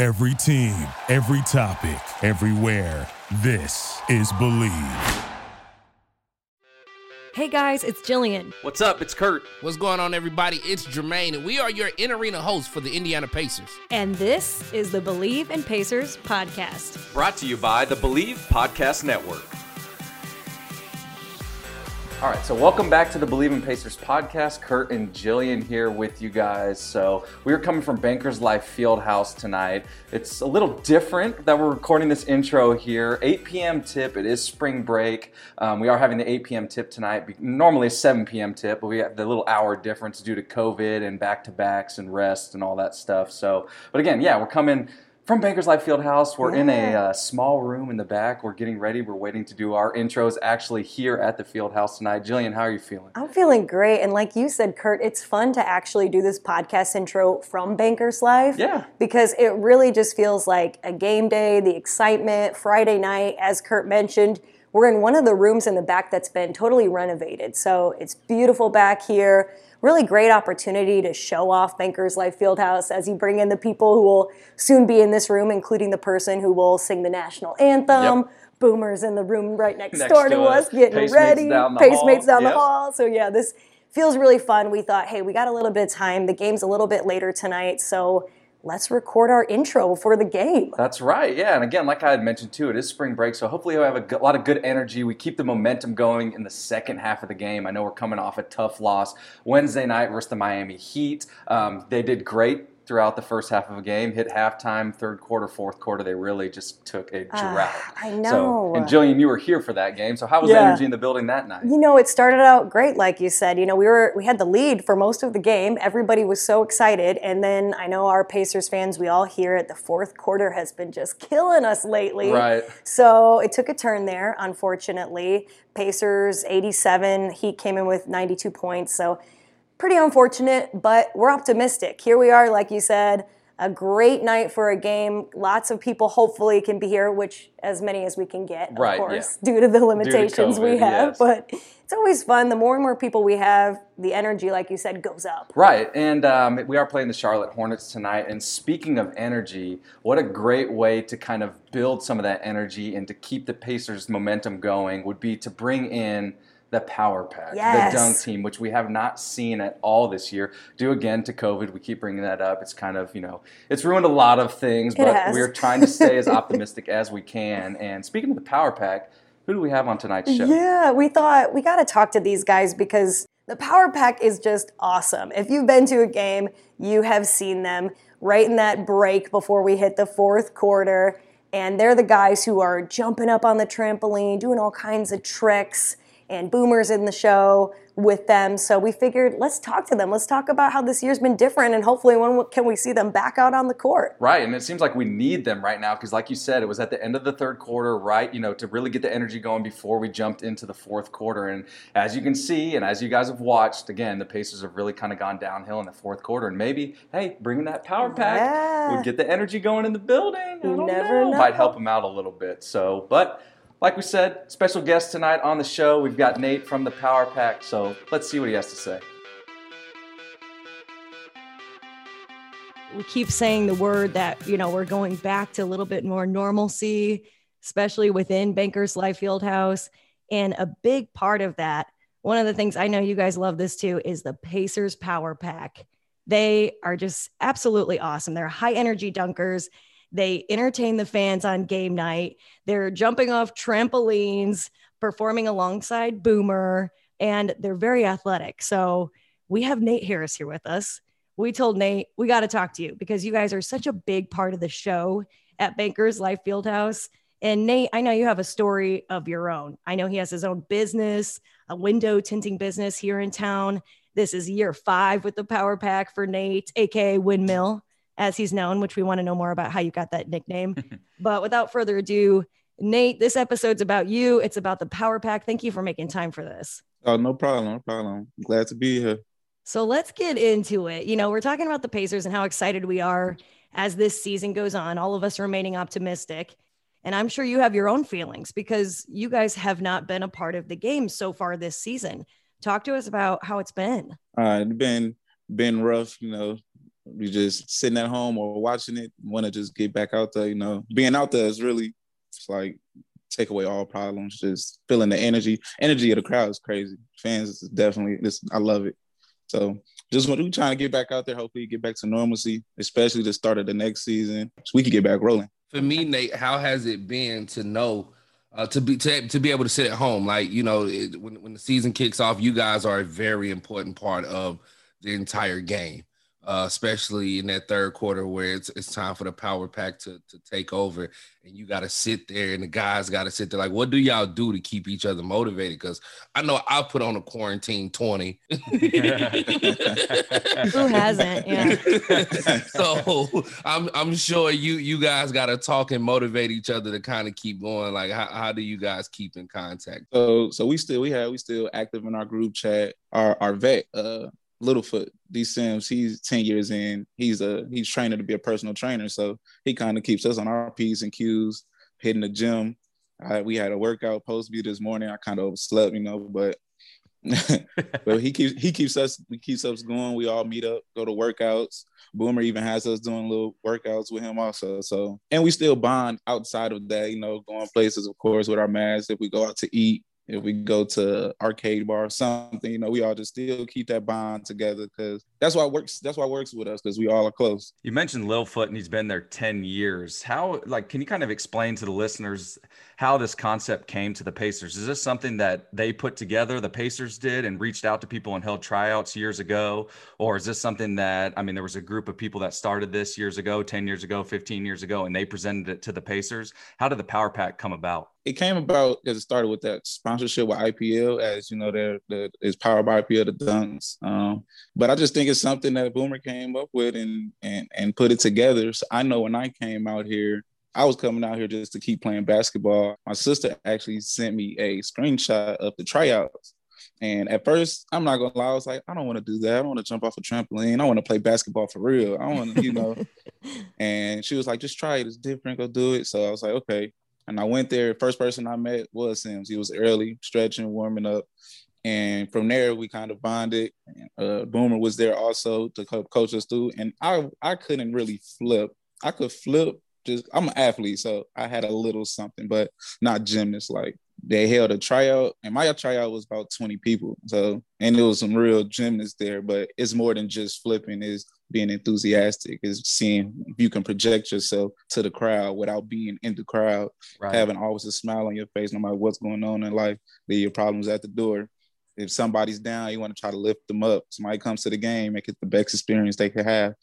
Every team, every topic, everywhere. This is Believe. Hey guys, it's Jillian. What's up? It's Kurt. What's going on, everybody? It's Jermaine, and we are your in arena hosts for the Indiana Pacers. And this is the Believe in Pacers podcast. Brought to you by the Believe Podcast Network. All right, so welcome back to the Believe in Pacers podcast. Kurt and Jillian here with you guys. So we are coming from Bankers Life Fieldhouse tonight. It's a little different that we're recording this intro here. 8 p.m. tip. It is spring break. Um, we are having the 8 p.m. tip tonight. Normally a 7 p.m. tip, but we have the little hour difference due to COVID and back to backs and rest and all that stuff. So, but again, yeah, we're coming from Bankers Life Fieldhouse. We're yeah. in a uh, small room in the back. We're getting ready. We're waiting to do our intros actually here at the Fieldhouse tonight. Jillian, how are you feeling? I'm feeling great. And like you said, Kurt, it's fun to actually do this podcast intro from Bankers Life. Yeah. Because it really just feels like a game day, the excitement, Friday night, as Kurt mentioned. We're in one of the rooms in the back that's been totally renovated. So it's beautiful back here really great opportunity to show off Bankers Life Fieldhouse as you bring in the people who will soon be in this room, including the person who will sing the national anthem. Yep. Boomers in the room right next, next door to, to us, getting ready. Down Pacemates down yep. the hall. So yeah, this feels really fun. We thought, hey, we got a little bit of time. The game's a little bit later tonight, so let's record our intro for the game. That's right. Yeah. And again, like I had mentioned too, it is spring break. So hopefully we'll have a lot of good energy. We keep the momentum going in the second half of the game. I know we're coming off a tough loss Wednesday night versus the Miami Heat. Um, they did great throughout the first half of a game. Hit halftime, third quarter, fourth quarter, they really just took a ah, drought. Uh, I know. So, and Jillian, you were here for that game. So how was yeah. the energy in the building that night? You know, it started out great, like you said. You know, we were we had the lead for most of the game. Everybody was so excited, and then I know our Pacers fans, we all hear it. The fourth quarter has been just killing us lately. Right. So it took a turn there, unfortunately. Pacers 87, Heat came in with 92 points. So pretty unfortunate, but we're optimistic. Here we are, like you said, a great night for a game. Lots of people hopefully can be here, which as many as we can get, of right, course, yeah. due to the limitations to COVID, we have. Yes. But it's always fun. The more and more people we have, the energy, like you said, goes up. Right, and um, we are playing the Charlotte Hornets tonight. And speaking of energy, what a great way to kind of build some of that energy and to keep the Pacers' momentum going would be to bring in – the power pack, yes. the dunk team, which we have not seen at all this year. Due again to COVID, we keep bringing that up. It's kind of you know it's ruined a lot of things, but we're trying to stay as optimistic as we can. And speaking of the power pack, who do we have on tonight's show? Yeah, we thought we got to talk to these guys because the power pack is just awesome. If you've been to a game, you have seen them right in that break before we hit the fourth quarter. And they're the guys who are jumping up on the trampoline, doing all kinds of tricks and Boomer's in the show with them. So we figured let's talk to them. Let's talk about how this year's been different, and hopefully when can we see them back out on the court. Right, and it seems like we need them right now because, like you said, it was at the end of the third quarter, right? You know, to really get the energy going before we jumped into the fourth quarter. And as you can see, and as you guys have watched, again, the Pacers have really kind of gone downhill in the fourth quarter. And maybe, hey, bringing that power pack yeah. would get the energy going in the building. You never know. know. Might help them out a little bit. So, but like we said, special guest tonight on the show. We've got Nate from the Power Pack, so let's see what he has to say. We keep saying the word that, you know, we're going back to a little bit more normalcy, especially within Bankers Life Fieldhouse. And a big part of that, one of the things I know you guys love this too, is the Pacers Power Pack. They are just absolutely awesome. They're high energy dunkers they entertain the fans on game night. They're jumping off trampolines, performing alongside Boomer, and they're very athletic. So we have Nate Harris here with us. We told Nate, we got to talk to you because you guys are such a big part of the show at Bankers Life Fieldhouse. And Nate, I know you have a story of your own. I know he has his own business, a window tinting business here in town. This is year five with the Power Pack for Nate, aka Windmill as he's known, which we want to know more about how you got that nickname. but without further ado, Nate, this episode's about you. It's about the Power Pack. Thank you for making time for this. Oh, no problem. No problem. Glad to be here. So let's get into it. You know, we're talking about the Pacers and how excited we are as this season goes on, all of us remaining optimistic. And I'm sure you have your own feelings because you guys have not been a part of the game so far this season. Talk to us about how it's been. Uh, it's been been rough, you know. We just sitting at home or watching it, want to just get back out there, you know. Being out there is really it's like take away all problems. Just feeling the energy. Energy of the crowd is crazy. Fans is definitely this I love it. So just we trying to get back out there, hopefully get back to normalcy, especially the start of the next season, so we can get back rolling. For me, Nate, how has it been to know uh, to be to, to be able to sit at home? Like you know, it, when when the season kicks off, you guys are a very important part of the entire game uh, especially in that third quarter where it's it's time for the power pack to to take over, and you got to sit there, and the guys got to sit there. Like, what do y'all do to keep each other motivated? Because I know I put on a quarantine twenty. Who hasn't? Yeah. so I'm I'm sure you you guys got to talk and motivate each other to kind of keep going. Like, how, how do you guys keep in contact? So so we still we have we still active in our group chat. Our our vet uh Littlefoot, D Sims, he's 10 years in. He's a he's training to be a personal trainer. So he kind of keeps us on our P's and Q's, hitting the gym. I, we had a workout post view this morning. I kind of overslept, you know, but but he keeps he keeps us he keeps us going. We all meet up, go to workouts. Boomer even has us doing little workouts with him also. So and we still bond outside of that, you know, going places, of course, with our masks. If we go out to eat, if we go to arcade bar or something, you know, we all just still keep that bond together because that's why works. That's why works with us because we all are close. You mentioned Littlefoot and he's been there 10 years. How, like, can you kind of explain to the listeners how this concept came to the Pacers? Is this something that they put together, the Pacers did, and reached out to people and held tryouts years ago? Or is this something that, I mean, there was a group of people that started this years ago, 10 years ago, 15 years ago, and they presented it to the Pacers? How did the Power Pack come about? It came about because it started with that sponsorship with IPL, as you know, there is powered by IPL the Dunks. Um, but I just think it's something that Boomer came up with and and and put it together. So I know when I came out here, I was coming out here just to keep playing basketball. My sister actually sent me a screenshot of the tryouts. And at first, I'm not gonna lie, I was like, I don't want to do that. I don't want to jump off a trampoline. I want to play basketball for real. I want to, you know. and she was like, just try it. It's different. Go do it. So I was like, okay. And I went there. First person I met was Sims. He was early, stretching, warming up. And from there, we kind of bonded. Uh, Boomer was there also to coach us through. And I, I couldn't really flip. I could flip. Just I'm an athlete, so I had a little something, but not gymnast like they held a tryout and my tryout was about 20 people so and there was some real gymnasts there but it's more than just flipping is being enthusiastic is seeing if you can project yourself to the crowd without being in the crowd right. having always a smile on your face no matter what's going on in life leave your problems at the door. If somebody's down you want to try to lift them up. Somebody comes to the game make it the best experience they could have.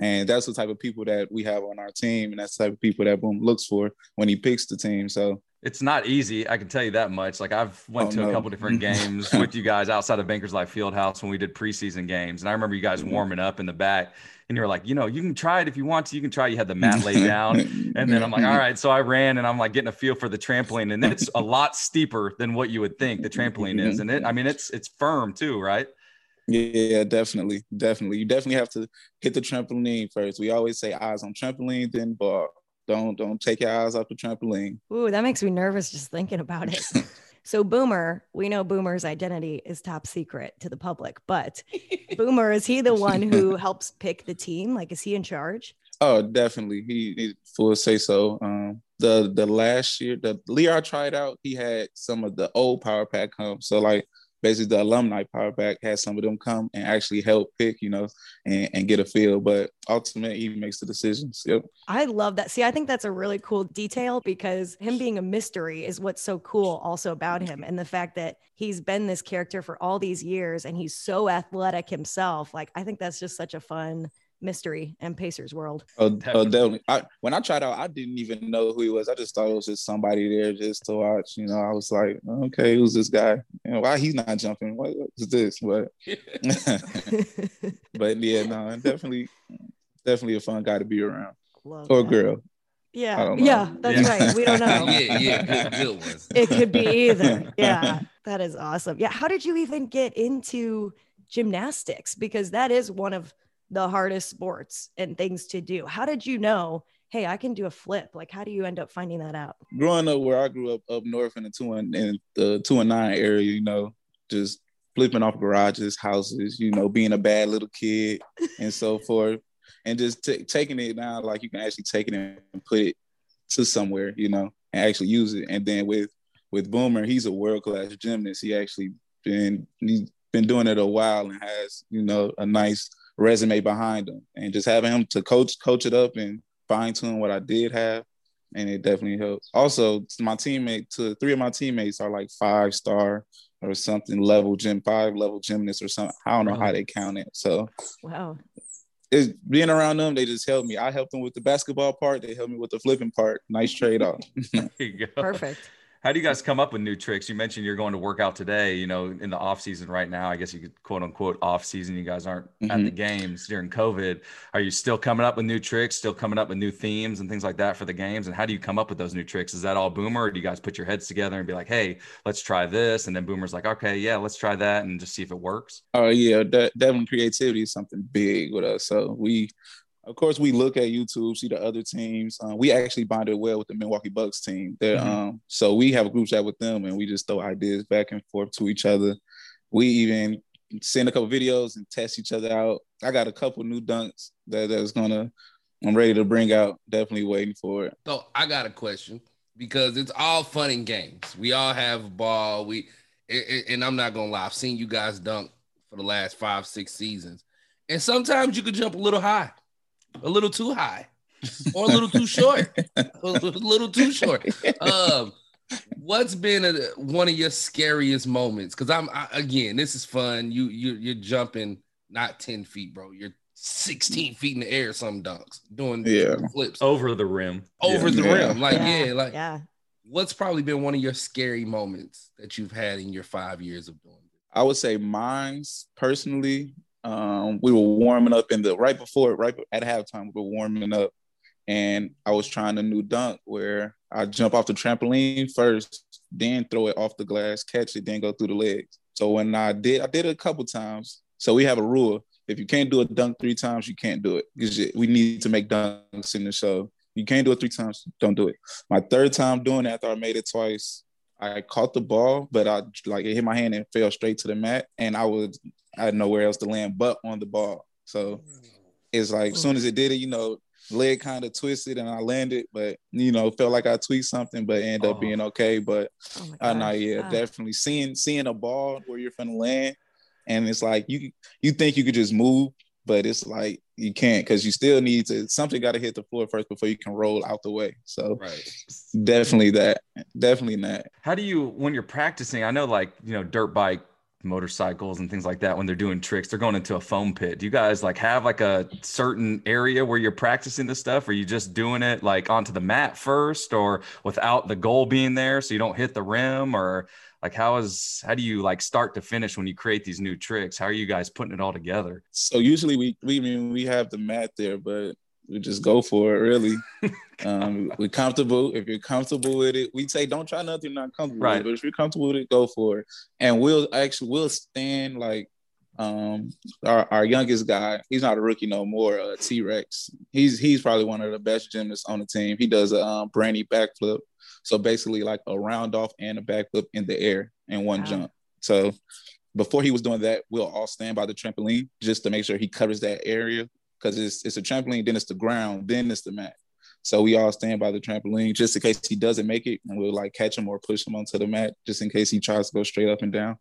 And that's the type of people that we have on our team and that's the type of people that boom looks for when he picks the team. So it's not easy. I can tell you that much. Like I've went oh, to no. a couple different games with you guys outside of Bankers Life Fieldhouse when we did preseason games, and I remember you guys mm-hmm. warming up in the back, and you were like, you know, you can try it if you want to. You can try. You had the mat laid down, and then I'm like, all right. So I ran, and I'm like getting a feel for the trampoline, and it's a lot steeper than what you would think the trampoline is, and it. I mean, it's it's firm too, right? Yeah, definitely, definitely. You definitely have to hit the trampoline first. We always say eyes on trampoline, then ball. Don't don't take your eyes off the trampoline. Ooh, that makes me nervous just thinking about it. so Boomer, we know Boomer's identity is top secret to the public, but Boomer is he the one who helps pick the team? Like, is he in charge? Oh, definitely. He, he full say so. Um, the the last year, the Leo tried out, he had some of the old power pack come. So like basically the alumni power pack had some of them come and actually help pick, you know, and, and get a feel. But ultimately, he makes the decisions. Yep. I love that. See, I think that's a really cool detail because him being a mystery is what's so cool also about him. And the fact that he's been this character for all these years and he's so athletic himself. Like, I think that's just such a fun mystery and Pacers world. Oh, oh definitely. I, when I tried out, I didn't even know who he was. I just thought it was just somebody there just to watch. You know, I was like, okay, who's this guy? You know, why he's not jumping? What is this? But, but yeah, no, definitely definitely a fun guy to be around. Love or that. girl. Yeah, yeah, that's yeah. right. We don't know. yeah, yeah, good, good ones. It could be either. Yeah, that is awesome. Yeah, how did you even get into gymnastics? Because that is one of the hardest sports and things to do. How did you know? Hey, I can do a flip. Like, how do you end up finding that out? Growing up where I grew up, up north in the two and in the two and nine area, you know, just flipping off garages, houses, you know, being a bad little kid and so forth and just t- taking it now like you can actually take it and put it to somewhere, you know, and actually use it. And then with with Boomer, he's a world class gymnast. He actually been he's been doing it a while and has you know a nice resume behind him. And just having him to coach coach it up and fine tune what I did have, and it definitely helped. Also, my teammate, to three of my teammates are like five star or something level gym five level gymnasts or something. I don't know how they count it. So wow, it's being around them, they just help me. I helped them with the basketball part. They helped me with the flipping part. Nice trade off. Perfect. How do you guys come up with new tricks? You mentioned you're going to work out today, you know, in the off season right now. I guess you could quote unquote off season. You guys aren't mm-hmm. at the mm-hmm. games during COVID. Are you still coming up with new tricks, still coming up with new themes and things like that for the games? And how do you come up with those new tricks? Is that all Boomer or do you guys put your heads together and be like, hey, let's try this? And then Boomer's like, okay, yeah, let's try that and just see if it works? Oh, yeah. That, definitely creativity is something big with us. So we, of course, we look at YouTube, see the other teams. Um, we actually bonded well with the Milwaukee Bucks team. Mm-hmm. um, so we have a group chat with them, and we just throw ideas back and forth to each other. We even send a couple videos and test each other out. I got a couple new dunks that that's gonna. I'm ready to bring out. Definitely waiting for it. So I got a question because it's all fun and games. We all have a ball. We and I'm not gonna lie. I've seen you guys dunk for the last five, six seasons, and sometimes you could jump a little high a little too high or a little too short. a little too short. Um, what's been a, one of your scariest moments? Because I'm I, again, this is fun. You you you're jumping not 10 feet, bro. You're 16 feet in the air, some dunks, doing yeah. flips over the rim. Over yeah. the yeah. rim. Like, yeah, yeah like yeah. What's probably been one of your scary moments that you've had in your five years of doing this? I would say mine's personally um, we were warming up in the right before, right at halftime, we were warming up, and I was trying a new dunk where I jump off the trampoline first, then throw it off the glass, catch it, then go through the legs. So when I did, I did it a couple times. So we have a rule: if you can't do a dunk three times, you can't do it because we need to make dunks in the show. You can't do it three times, don't do it. My third time doing it after I made it twice, I caught the ball, but I like it hit my hand and fell straight to the mat, and I was I had nowhere else to land but on the ball. So it's like as soon as it did it, you know, leg kind of twisted and I landed, but you know, felt like I tweaked something, but ended up oh. being okay. But oh I know, yeah, ah. definitely seeing seeing a ball where you're gonna land, and it's like you you think you could just move, but it's like you can't because you still need to something got to hit the floor first before you can roll out the way. So right. definitely that, definitely that. How do you when you're practicing? I know like you know dirt bike motorcycles and things like that when they're doing tricks. They're going into a foam pit. Do you guys like have like a certain area where you're practicing this stuff? Or are you just doing it like onto the mat first or without the goal being there so you don't hit the rim? Or like how is how do you like start to finish when you create these new tricks? How are you guys putting it all together? So usually we we mean we have the mat there but we just go for it really. Um we're comfortable. If you're comfortable with it we say don't try nothing you're not comfortable right. with but if you're comfortable with it go for it. And we'll actually we'll stand like um our, our youngest guy he's not a rookie no more uh t-rex. He's he's probably one of the best gymnasts on the team. He does a um, brandy backflip. So basically like a round off and a backflip in the air in one wow. jump. So before he was doing that we'll all stand by the trampoline just to make sure he covers that area because it's it's a trampoline, then it's the ground, then it's the mat. So we all stand by the trampoline just in case he doesn't make it, and we'll like catch him or push him onto the mat just in case he tries to go straight up and down.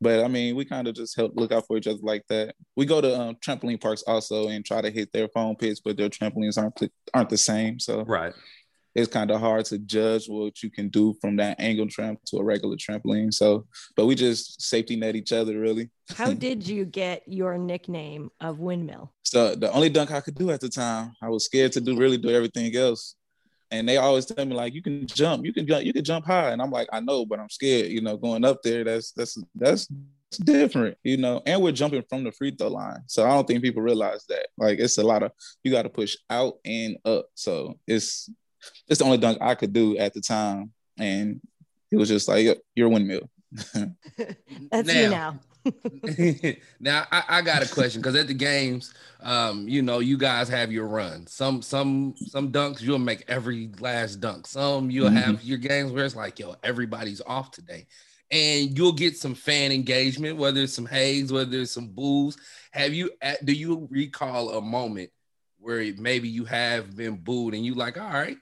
But I mean, we kind of just help look out for each other like that. We go to um, trampoline parks also and try to hit their foam pits, but their trampolines aren't aren't the same. So right, it's kind of hard to judge what you can do from that angle tramp to a regular trampoline. So, but we just safety net each other really. How did you get your nickname of Windmill? So the only dunk I could do at the time, I was scared to do really do everything else. And they always tell me like, you can jump, you can jump, you can jump high. And I'm like, I know, but I'm scared. You know, going up there, that's that's that's different, you know, and we're jumping from the free throw line. So I don't think people realize that. Like it's a lot of you got to push out and up. So it's it's the only dunk I could do at the time. And it was just like you're a windmill. That's now, you now. now I, I, got a question because at the games, um, you know, you guys have your run. Some some some dunks you'll make every last dunk. Some you'll mm-hmm. have your games where it's like, yo, everybody's off today and you'll get some fan engagement, whether it's some haze, whether it's some boos. Have you do you recall a moment where maybe you have been booed and you like, all right,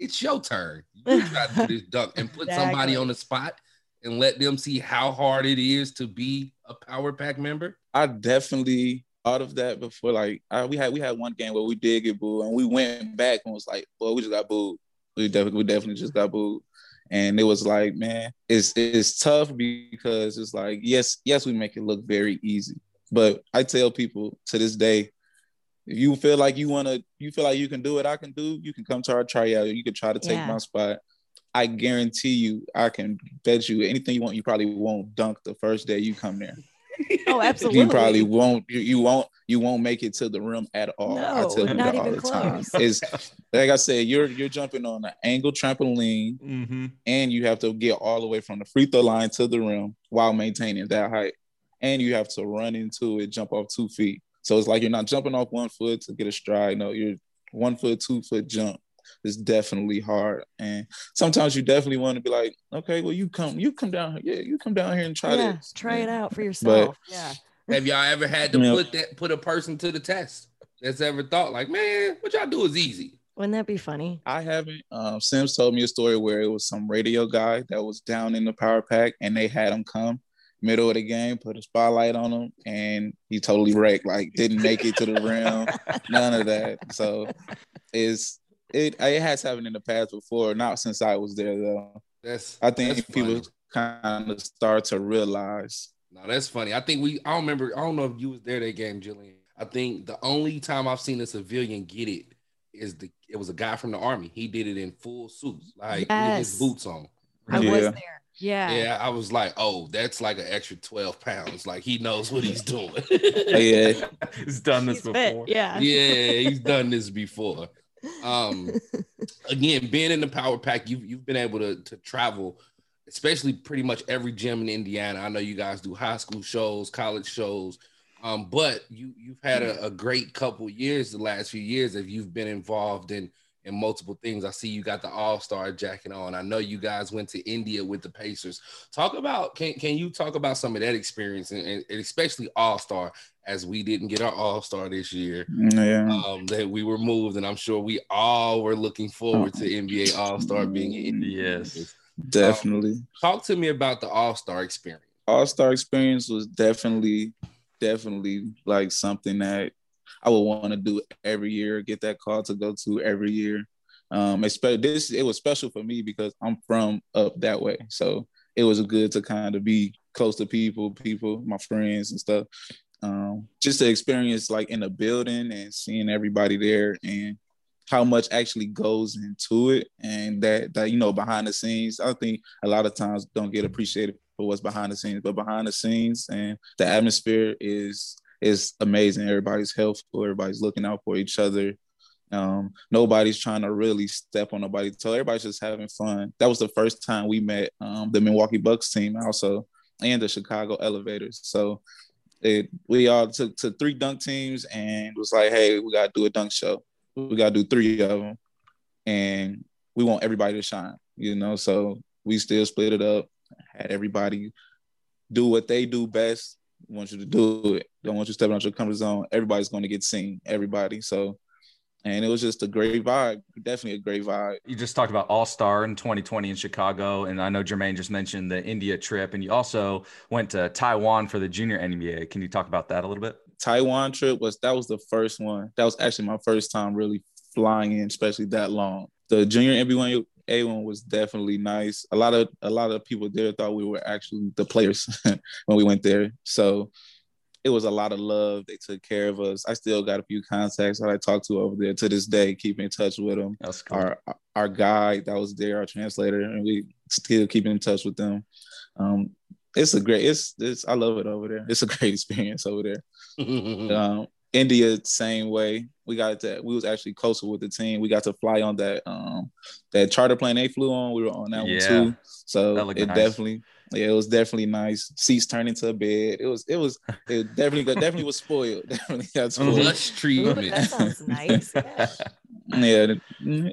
it's your turn. You try to do this dunk and put exactly. somebody on the spot and let them see how hard it is to be a power pack member? I definitely thought of that before. Like I, we had we had one game where we did get booed and we went back and was like, well, we just got booed. We definitely we definitely just got booed and it was like man it's it's tough because it's like yes yes we make it look very easy but i tell people to this day if you feel like you want to you feel like you can do it i can do you can come to our tryout you can try to take yeah. my spot i guarantee you i can bet you anything you want you probably won't dunk the first day you come there oh, absolutely. You probably won't. You, you, won't. You won't make it to the rim at all. No, I tell people all the close. time. Is like I said, you're you're jumping on an angle trampoline, mm-hmm. and you have to get all the way from the free throw line to the rim while maintaining that height, and you have to run into it, jump off two feet. So it's like you're not jumping off one foot to get a stride. No, you're one foot, two foot jump is definitely hard. And sometimes you definitely want to be like, okay, well, you come, you come down here. Yeah, you come down here and try yeah, this. Try yeah. it out for yourself. But, yeah. Have y'all ever had to you put that put a person to the test that's ever thought like, man, what y'all do is easy? Wouldn't that be funny? I haven't. Um, Sims told me a story where it was some radio guy that was down in the power pack and they had him come middle of the game, put a spotlight on him, and he totally wrecked. Like didn't make it to the rim, none of that. So it's it it has happened in the past before, not since I was there though. That's I think that's people kind of start to realize. No, that's funny. I think we I don't remember, I don't know if you was there that game, Jillian. I think the only time I've seen a civilian get it is the it was a guy from the army. He did it in full suits, like yes. with his boots on. I yeah. was there. Yeah. Yeah. I was like, oh, that's like an extra 12 pounds. Like he knows what he's doing. yeah. he's done this he's before. Fit. Yeah. Yeah. He's done this before. Um, again, being in the power pack, you've you've been able to to travel, especially pretty much every gym in Indiana. I know you guys do high school shows, college shows, um, but you you've had a, a great couple years the last few years if you've been involved in in multiple things. I see you got the All Star jacket on. I know you guys went to India with the Pacers. Talk about can can you talk about some of that experience and, and especially All Star as we didn't get our All Star this year. Yeah. Um, that we were moved, and I'm sure we all were looking forward to NBA All Star being in. Indy. Yes, definitely. Um, talk to me about the All Star experience. All Star experience was definitely, definitely like something that I would want to do every year. Get that call to go to every year. Um, especially this, it was special for me because I'm from up that way, so it was good to kind of be close to people, people, my friends and stuff um, just the experience like in the building and seeing everybody there and how much actually goes into it and that that you know behind the scenes i think a lot of times don't get appreciated for what's behind the scenes but behind the scenes and the atmosphere is is amazing everybody's helpful everybody's looking out for each other um, nobody's trying to really step on nobody's toe everybody's just having fun that was the first time we met um, the milwaukee bucks team also and the chicago elevators so it, we all took to three dunk teams and was like, hey, we gotta do a dunk show. We gotta do three of them, and we want everybody to shine. You know, so we still split it up. Had everybody do what they do best. Want you to do it. Don't want you stepping out your comfort zone. Everybody's going to get seen. Everybody. So and it was just a great vibe definitely a great vibe you just talked about all-star in 2020 in chicago and i know jermaine just mentioned the india trip and you also went to taiwan for the junior nba can you talk about that a little bit taiwan trip was that was the first one that was actually my first time really flying in especially that long the junior nba a one was definitely nice. A lot of a lot of people there thought we were actually the players when we went there. So it was a lot of love. They took care of us. I still got a few contacts that I talked to over there to this day. Keep in touch with them. That's cool. Our our guide that was there, our translator, and we still keep in touch with them. Um, it's a great. It's it's. I love it over there. It's a great experience over there. um, India, same way. We got to. We was actually closer with the team. We got to fly on that um that charter plane they flew on. We were on that yeah. one too. So it nice. definitely yeah, it was definitely nice. Seats turned into a bed. It was, it was, it definitely, definitely was spoiled. Definitely got spoiled. Lush treatment. that sounds nice. yeah,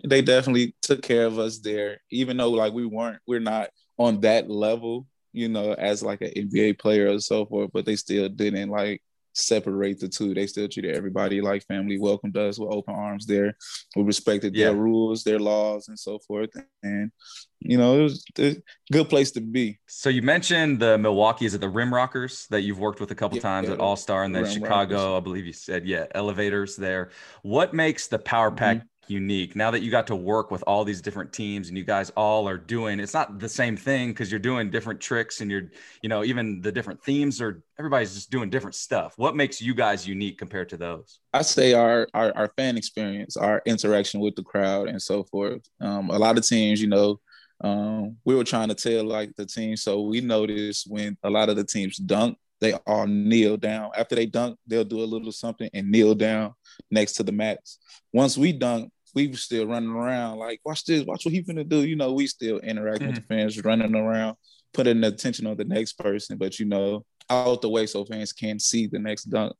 they definitely took care of us there, even though like we weren't, we're not on that level, you know, as like an NBA player or so forth, but they still didn't like separate the two. They still treated everybody like family, welcomed us with open arms there. We respected yeah. their rules, their laws, and so forth. And you know, it was a good place to be. So you mentioned the Milwaukee, is it the Rim Rockers that you've worked with a couple yeah, times yeah, at All Star, and then Rim Chicago, Rockers. I believe you said, yeah, elevators there. What makes the Power Pack mm-hmm unique. Now that you got to work with all these different teams and you guys all are doing it's not the same thing because you're doing different tricks and you're you know even the different themes are everybody's just doing different stuff. What makes you guys unique compared to those? I say our our, our fan experience our interaction with the crowd and so forth. Um, a lot of teams you know um, we were trying to tell like the team. So we noticed when a lot of the teams dunk they all kneel down. After they dunk they'll do a little something and kneel down next to the mats. Once we dunk we were still running around like, watch this, watch what he gonna do. You know, we still interacting mm-hmm. with the mm. fans, running around, putting attention on the next person, but you know, out the way so fans can see the next dunk.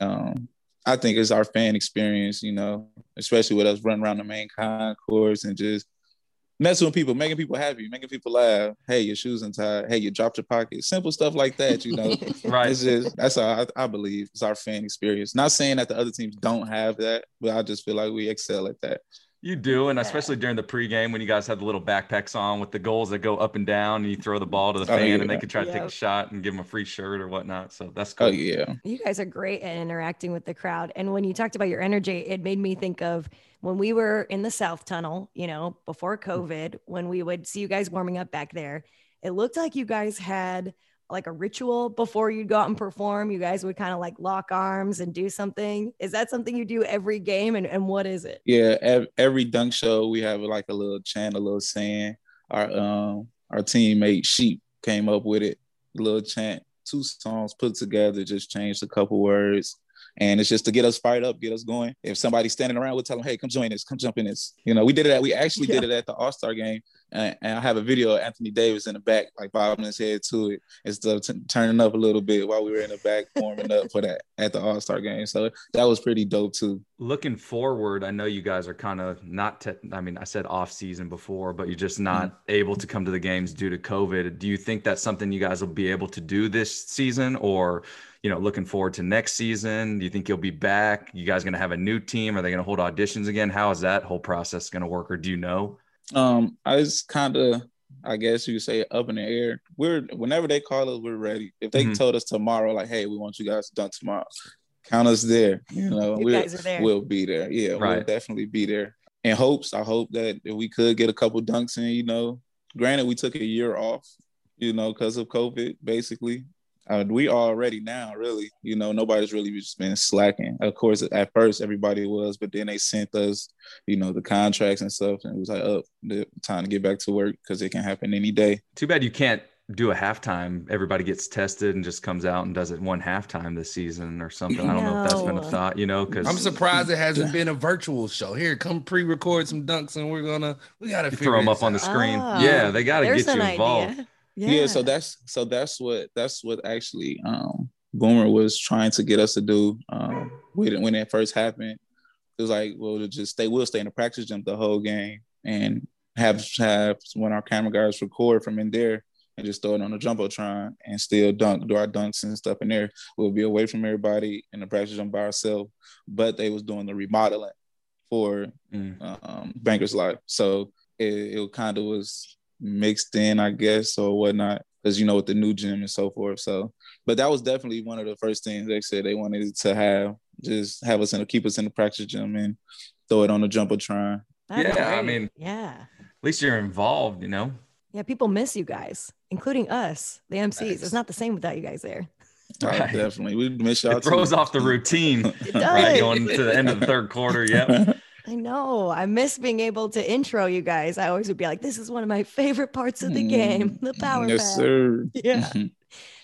Um, I think it's our fan experience, you know, especially with us running around the main concourse and just messing with people, making people happy, making people laugh. Hey, your shoes untied. Hey, you dropped your pocket. Simple stuff like that, you know. right. It's just that's how I, I, believe it's our fan experience. Not saying that the other teams don't have that, but I just feel like we excel at that. You do, and especially during the pregame when you guys have the little backpacks on with the goals that go up and down, and you throw the ball to the oh, fan, yeah. and they can try to take a shot and give them a free shirt or whatnot. So that's oh, cool. Oh yeah, you guys are great at interacting with the crowd. And when you talked about your energy, it made me think of when we were in the South Tunnel. You know, before hmm. COVID, when we would see you guys warming up back there, it looked like you guys had like a ritual before you'd go out and perform? You guys would kind of like lock arms and do something. Is that something you do every game? And, and what is it? Yeah, every dunk show we have like a little chant, a little saying. Our um our teammate Sheep came up with it, a little chant, two songs put together, just changed a couple words. And it's just to get us fired up, get us going. If somebody's standing around, we'll tell them, hey, come join us, come jump in this. You know, we did it at, we actually yeah. did it at the All Star game and, and, I have a video of Anthony Davis in the back, like bobbing his head to it, instead of t- turning up a little bit while we were in the back warming up for that at the All Star game. So that was pretty dope too. Looking forward, I know you guys are kind of not. Te- I mean, I said off season before, but you're just not mm-hmm. able to come to the games due to COVID. Do you think that's something you guys will be able to do this season, or? you know, looking forward to next season? Do you think you'll be back? You guys going to have a new team? Are they going to hold auditions again? How is that whole process going to work, or do you know? Um, I was kind of, I guess you could say, up in the air. We're whenever they call us, we're ready. If they mm-hmm. told us tomorrow, like, hey, we want you guys done tomorrow, count us there. You know, you we'll, there. we'll be there. Yeah, right. we'll definitely be there. In hopes, I hope that if we could get a couple dunks in, you know, granted we took a year off, you know, because of COVID, basically. Uh, we already now, really, you know, nobody's really just been slacking. Of course, at first everybody was, but then they sent us, you know, the contracts and stuff, and it was like, oh, the time to get back to work because it can happen any day. Too bad you can't do a halftime. Everybody gets tested and just comes out and does it one halftime this season or something. I don't know if that's been a thought, you know, because I'm surprised it hasn't been a virtual show. Here, come pre-record some dunks, and we're gonna we gotta throw them up out. on the screen. Oh, yeah, they got to get you involved. Idea. Yeah. yeah. so that's so that's what that's what actually um Boomer was trying to get us to do um when, when it first happened. It was like, well, to just stay, we'll stay in the practice gym the whole game and have have when our camera guys record from in there and just throw it on the jumbotron and still dunk, do our dunks and stuff in there. We'll be away from everybody in the practice gym by ourselves. But they was doing the remodeling for mm. um, Bankers Life, so it, it kind of was mixed in, I guess, or whatnot, because you know with the new gym and so forth. So, but that was definitely one of the first things they said they wanted to have, just have us in, keep us in the practice gym and throw it on the jumbotron. That's yeah, great. I mean, yeah. At least you're involved, you know. Yeah, people miss you guys, including us, the MCs. Nice. It's not the same without you guys there. Right. Right, definitely. We miss y'all. It throws too. off the routine. It right, going to the end of the third quarter. Yep. I know. I miss being able to intro you guys. I always would be like, "This is one of my favorite parts of the game, mm-hmm. the power." Yes, pack." sir. Yeah. Mm-hmm.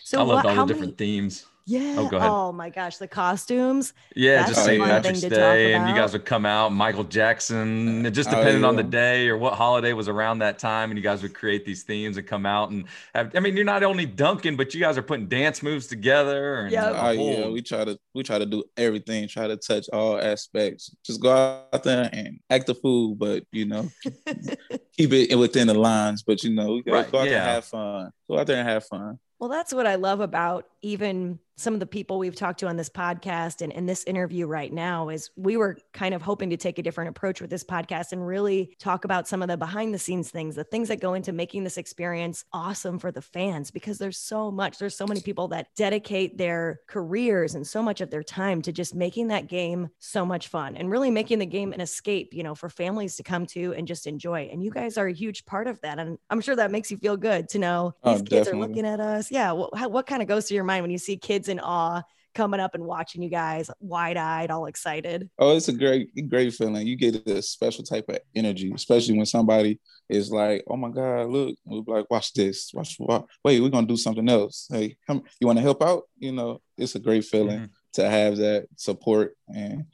So I loved what, all how the different many? themes. Oh, yeah. Oh, go ahead. Oh my gosh, the costumes. Yeah, That's just a St. fun Patrick's to talk Day, and you guys would come out, Michael Jackson. It just Oh, depended on the day or what holiday was around that time, and you guys would create these themes and come out and have. I mean, you're not only dunking, but you guys are putting dance moves together. And Yep. Oh yeah, whole- we try to we try to do everything, try to touch all aspects. Just go out there and act the fool, but you know, keep it within the lines. But you know, we gotta Right, go out there and have fun. Go out there and have fun. Well, that's what I love about even some of the people we've talked to on this podcast and in this interview right now is we were kind of hoping to take a different approach with this podcast and really talk about some of the behind the scenes things, the things that go into making this experience awesome for the fans because there's so much, there's so many people that dedicate their careers and so much of their time to just making that game so much fun and really making the game an escape, you know, for families to come to and just enjoy. And you guys are a huge part of that. And I'm sure that makes you feel good to know Oh, these kids definitely. are looking at us. Yeah. How, what kind of goes through your mind when you see kids in awe coming up and watching you guys wide eyed, all excited? Oh, it's a great, great feeling. You get a special type of energy, especially when somebody is like, "Oh my God, look!" We're like, "Watch this! Watch! watch. Wait, we're gonna do something else. Hey, come! You want to help out? You know, it's a great feeling Mhm. to have that support and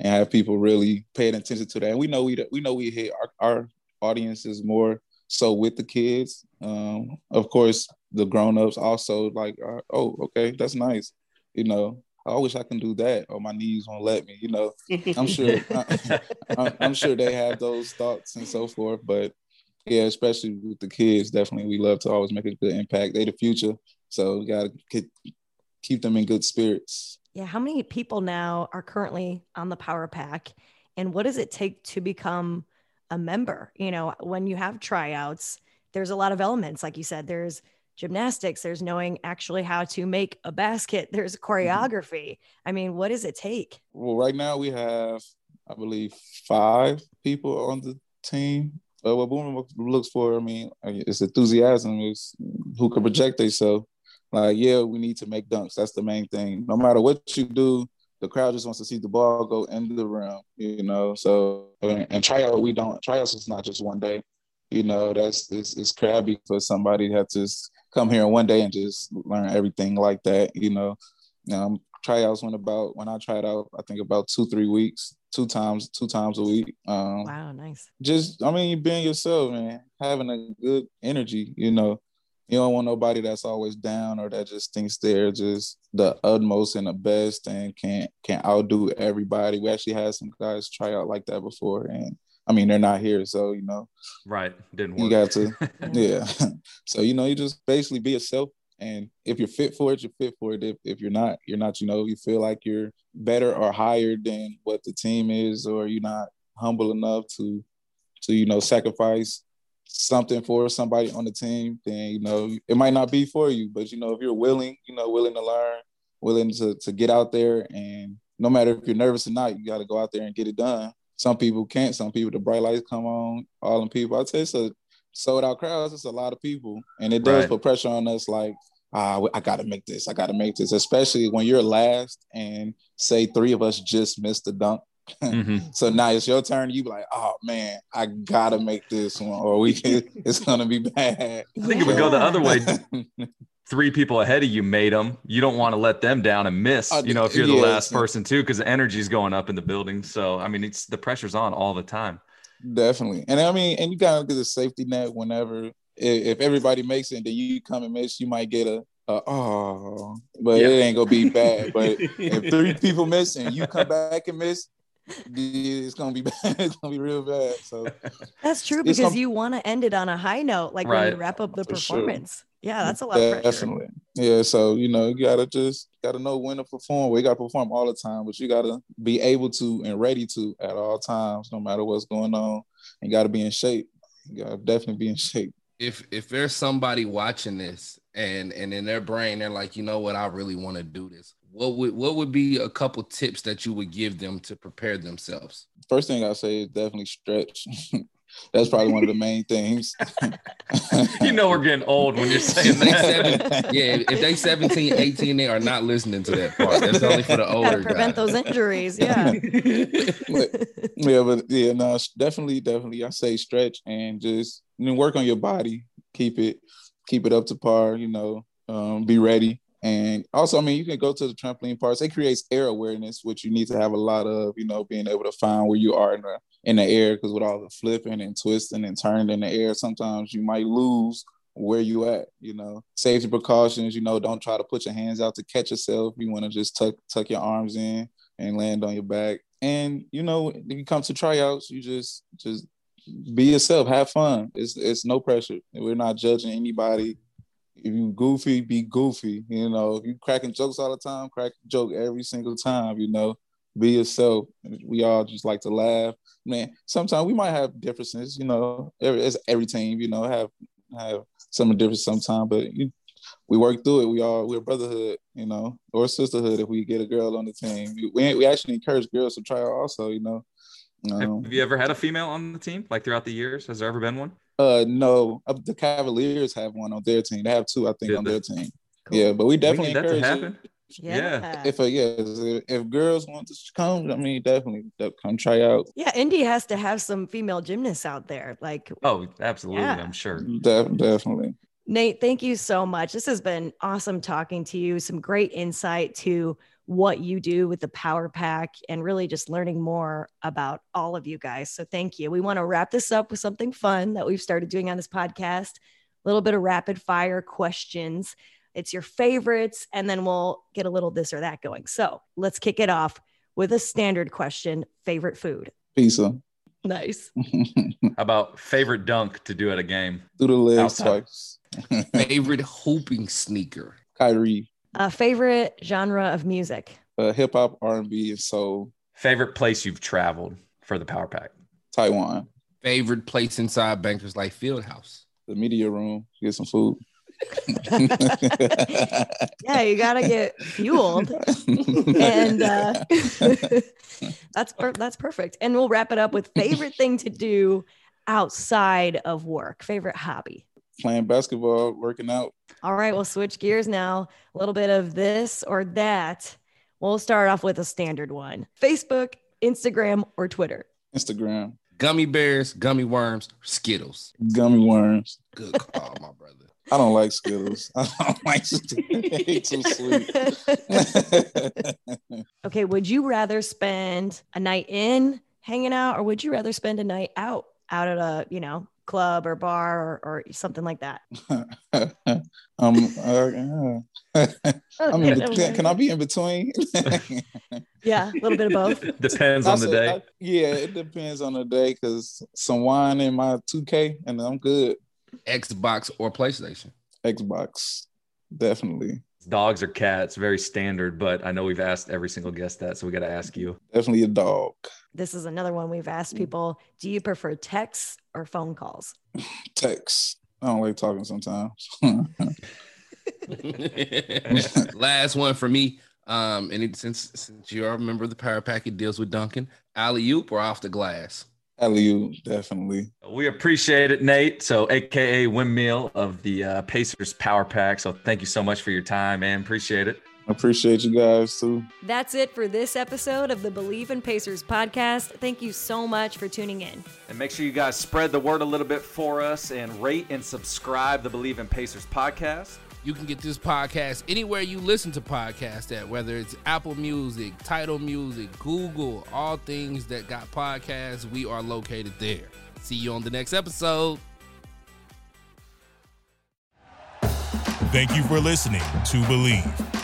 and have people really paying attention to that. And we know we we know we hit our, our audience is more so with the kids. Um, of course, the grown ups also like, uh, "Oh, okay, that's nice." You know, I wish I can do that, or my knees won't let me. You know, I'm sure. I'm, I'm sure they have those thoughts and so forth. But yeah, especially with the kids, definitely we love to always make a good impact. They the future, so we gotta keep them in good spirits. Yeah. How many people now are currently on the Power Pack? And what does it take to become a member? You know, when you have tryouts, there's a lot of elements. Like you said, there's gymnastics, there's knowing actually how to make a basket, there's mm-hmm. choreography. I mean, what does it take? Well, right now we have, I believe, five people on the team. But what Boomer looks for, I mean, it's enthusiasm. Is who can project themselves. Like, yeah, we need to make dunks. That's the main thing. No matter what you do, the crowd just wants to see the ball go in the rim. You know, so and, and tryout we don't. Tryouts is not just one day. You know, that's it's, it's crabby for somebody to have to just come here in one day and just learn everything like that. You know, um, tryouts went about when I tried out. I think about two three weeks, two times two times a week. Um, Wow, nice. just I mean, being yourself, man, having a good energy. You know, you don't want nobody that's always down or that just thinks they're just the utmost and the best and can't can't outdo everybody. We actually had some guys try out like that before, and I mean, they're not here, so you know, Right. Didn't work. you got to, yeah. so you know, you just basically be yourself. And if you're fit for it, you're fit for it. If, if you're not, you're not. You know, you feel like you're better or higher than what the team is, or you're not humble enough to, to you know, sacrifice something for somebody on the team. Then you know, it might not be for you. But you know, if you're willing, you know, willing to learn, willing to to get out there, and no matter if you're nervous or not, you got to go out there and get it done. Some people can't. Some people, the bright lights come on. All them people. I'd say it's a sold out crowds. It's a lot of people, and it does Right. put pressure on us. Like, ah, I got to make this. I got to make this. Especially when you're last, and say three of us just missed the dunk. Mhm. So now it's your turn. You be like, oh man, I gotta make this one, or we can, it's gonna be bad. I think it would go the other way. Three people ahead of you made them. You don't want to let them down and miss. Uh, You know, if you're the last person too, because the energy's going up in the building. So I mean, it's the pressure's on all the time. Definitely, and I mean, and you gotta get a safety net whenever if, if everybody makes it, then you come and miss, you might get a, a oh, but Yeah. it ain't gonna be bad. But if three people miss and you come back and miss, it's gonna be bad. It's gonna be real bad. So That's true It's because some- you want to end it on a high note, like when you wrap up the For sure. performance. Yeah, that's a lot of definitely, yeah. So you know, you gotta just gotta know when to perform. We gotta perform all the time, but you gotta be able to and ready to at all times, no matter what's going on. You gotta be in shape. You gotta definitely be in shape. if if there's somebody watching this and and in their brain they're like, you know what, I really want to do this. What would what would be a couple tips that you would give them to prepare themselves? First thing I say is definitely stretch. that's probably one of the main things. you know we're getting old when you're saying that. yeah, if they 17, 18, they are not listening to that part. That's only for the older Gotta prevent guys. those injuries. Yeah. but, yeah, but yeah, no, definitely, definitely. I say stretch and just you know, work on your body. Keep it, keep it up to par. You know, um, be ready. And also, I mean, you can go to the trampoline parks. It creates air awareness, which you need to have a lot of. You know, being able to find where you are in the in the air, because with all the flipping and twisting and turning in the air, sometimes you might lose where you at. You know, safety precautions. You know, don't try to put your hands out to catch yourself. You want to just tuck tuck your arms in and land on your back. And you know, when you come to tryouts, you just just be yourself, have fun. It's it's no pressure. We're not judging anybody. If you goofy, be goofy. You know, you cracking jokes all the time, crack joke every single time. You know, be yourself. We all just like to laugh. Man, sometimes we might have differences. You know, every every team, you know, have have some difference sometimes, but you, we work through it. We all we're brotherhood, you know, or sisterhood. If we get a girl on the team, we we actually encourage girls to try out also. You know. Um, have you ever had a female on the team, like throughout the years? Has there ever been one? Uh, no. Uh, the Cavaliers have one on their team. They have two, I think, on their team. Cool. Yeah, but we definitely we encourage that to happen. It. Yeah. If uh, yeah, if girls want to come, I mean, definitely come try out. Yeah, Indy has to have some female gymnasts out there. Like, oh, absolutely, yeah. I'm sure. De- definitely. Nate, thank you so much. This has been awesome talking to you. Some great insight to what you do with the Power Pack and really just learning more about all of you guys. So thank you. We want to wrap this up with something fun that we've started doing on this podcast. A little bit of rapid fire questions. It's your favorites, and then we'll get a little this or that going. So let's kick it off with a standard question favorite food? Pizza. Nice. How about favorite dunk to do at a game? Through the legs twice. Favorite hooping sneaker. Kyrie. Uh, favorite genre of music? Uh, Hip hop, R and B, and soul. Favorite place you've traveled for the Power Pack? Taiwan. Favorite place inside Bankers Life Fieldhouse. The media room. Get some food. yeah, you gotta get fueled, and uh, that's per- that's perfect. And we'll wrap it up with favorite thing to do outside of work. Favorite hobby. Playing basketball, working out. All right, we'll switch gears now. A little bit of this or that. We'll start off with a standard one: Facebook, Instagram, or Twitter. Instagram. Gummy bears, gummy worms, Skittles. Gummy worms. Good call, my brother. I don't like Skittles. I don't like too sweet. okay, would you rather spend a night in hanging out, or would you rather spend a night out, out at a you know club or bar or, or something like that? um, uh, I mean, can, can I be in between? yeah, a little bit of both. Depends on the day. I, yeah, it depends on the day because some wine in my 2K and I'm good. Xbox or PlayStation? Xbox, definitely. Dogs or cats, very standard, but I know we've asked every single guest that, so we got to ask you. Definitely a dog. This is another one we've asked people. Do you prefer texts or phone calls? Text. I don't like talking sometimes. Last one for me. Um, and it, since since you're a member of the Power Pack, it deals with Duncan. Alley oop or off the glass? Alley oop, definitely. We appreciate it, Nate. So, AKA Windmill of the uh, Pacers Power Pack. So, thank you so much for your time, man. Appreciate it. I appreciate you guys too. That's it for this episode of the Bleav in Pacers podcast. Thank you so much for tuning in. And make sure you guys spread the word a little bit for us and rate and subscribe the Bleav in Pacers podcast. You can get this podcast anywhere you listen to podcasts at, whether it's Apple Music, Tidal Music, Google, all things that got podcasts, we are located there. See you on the next episode. Thank you for listening to Bleav.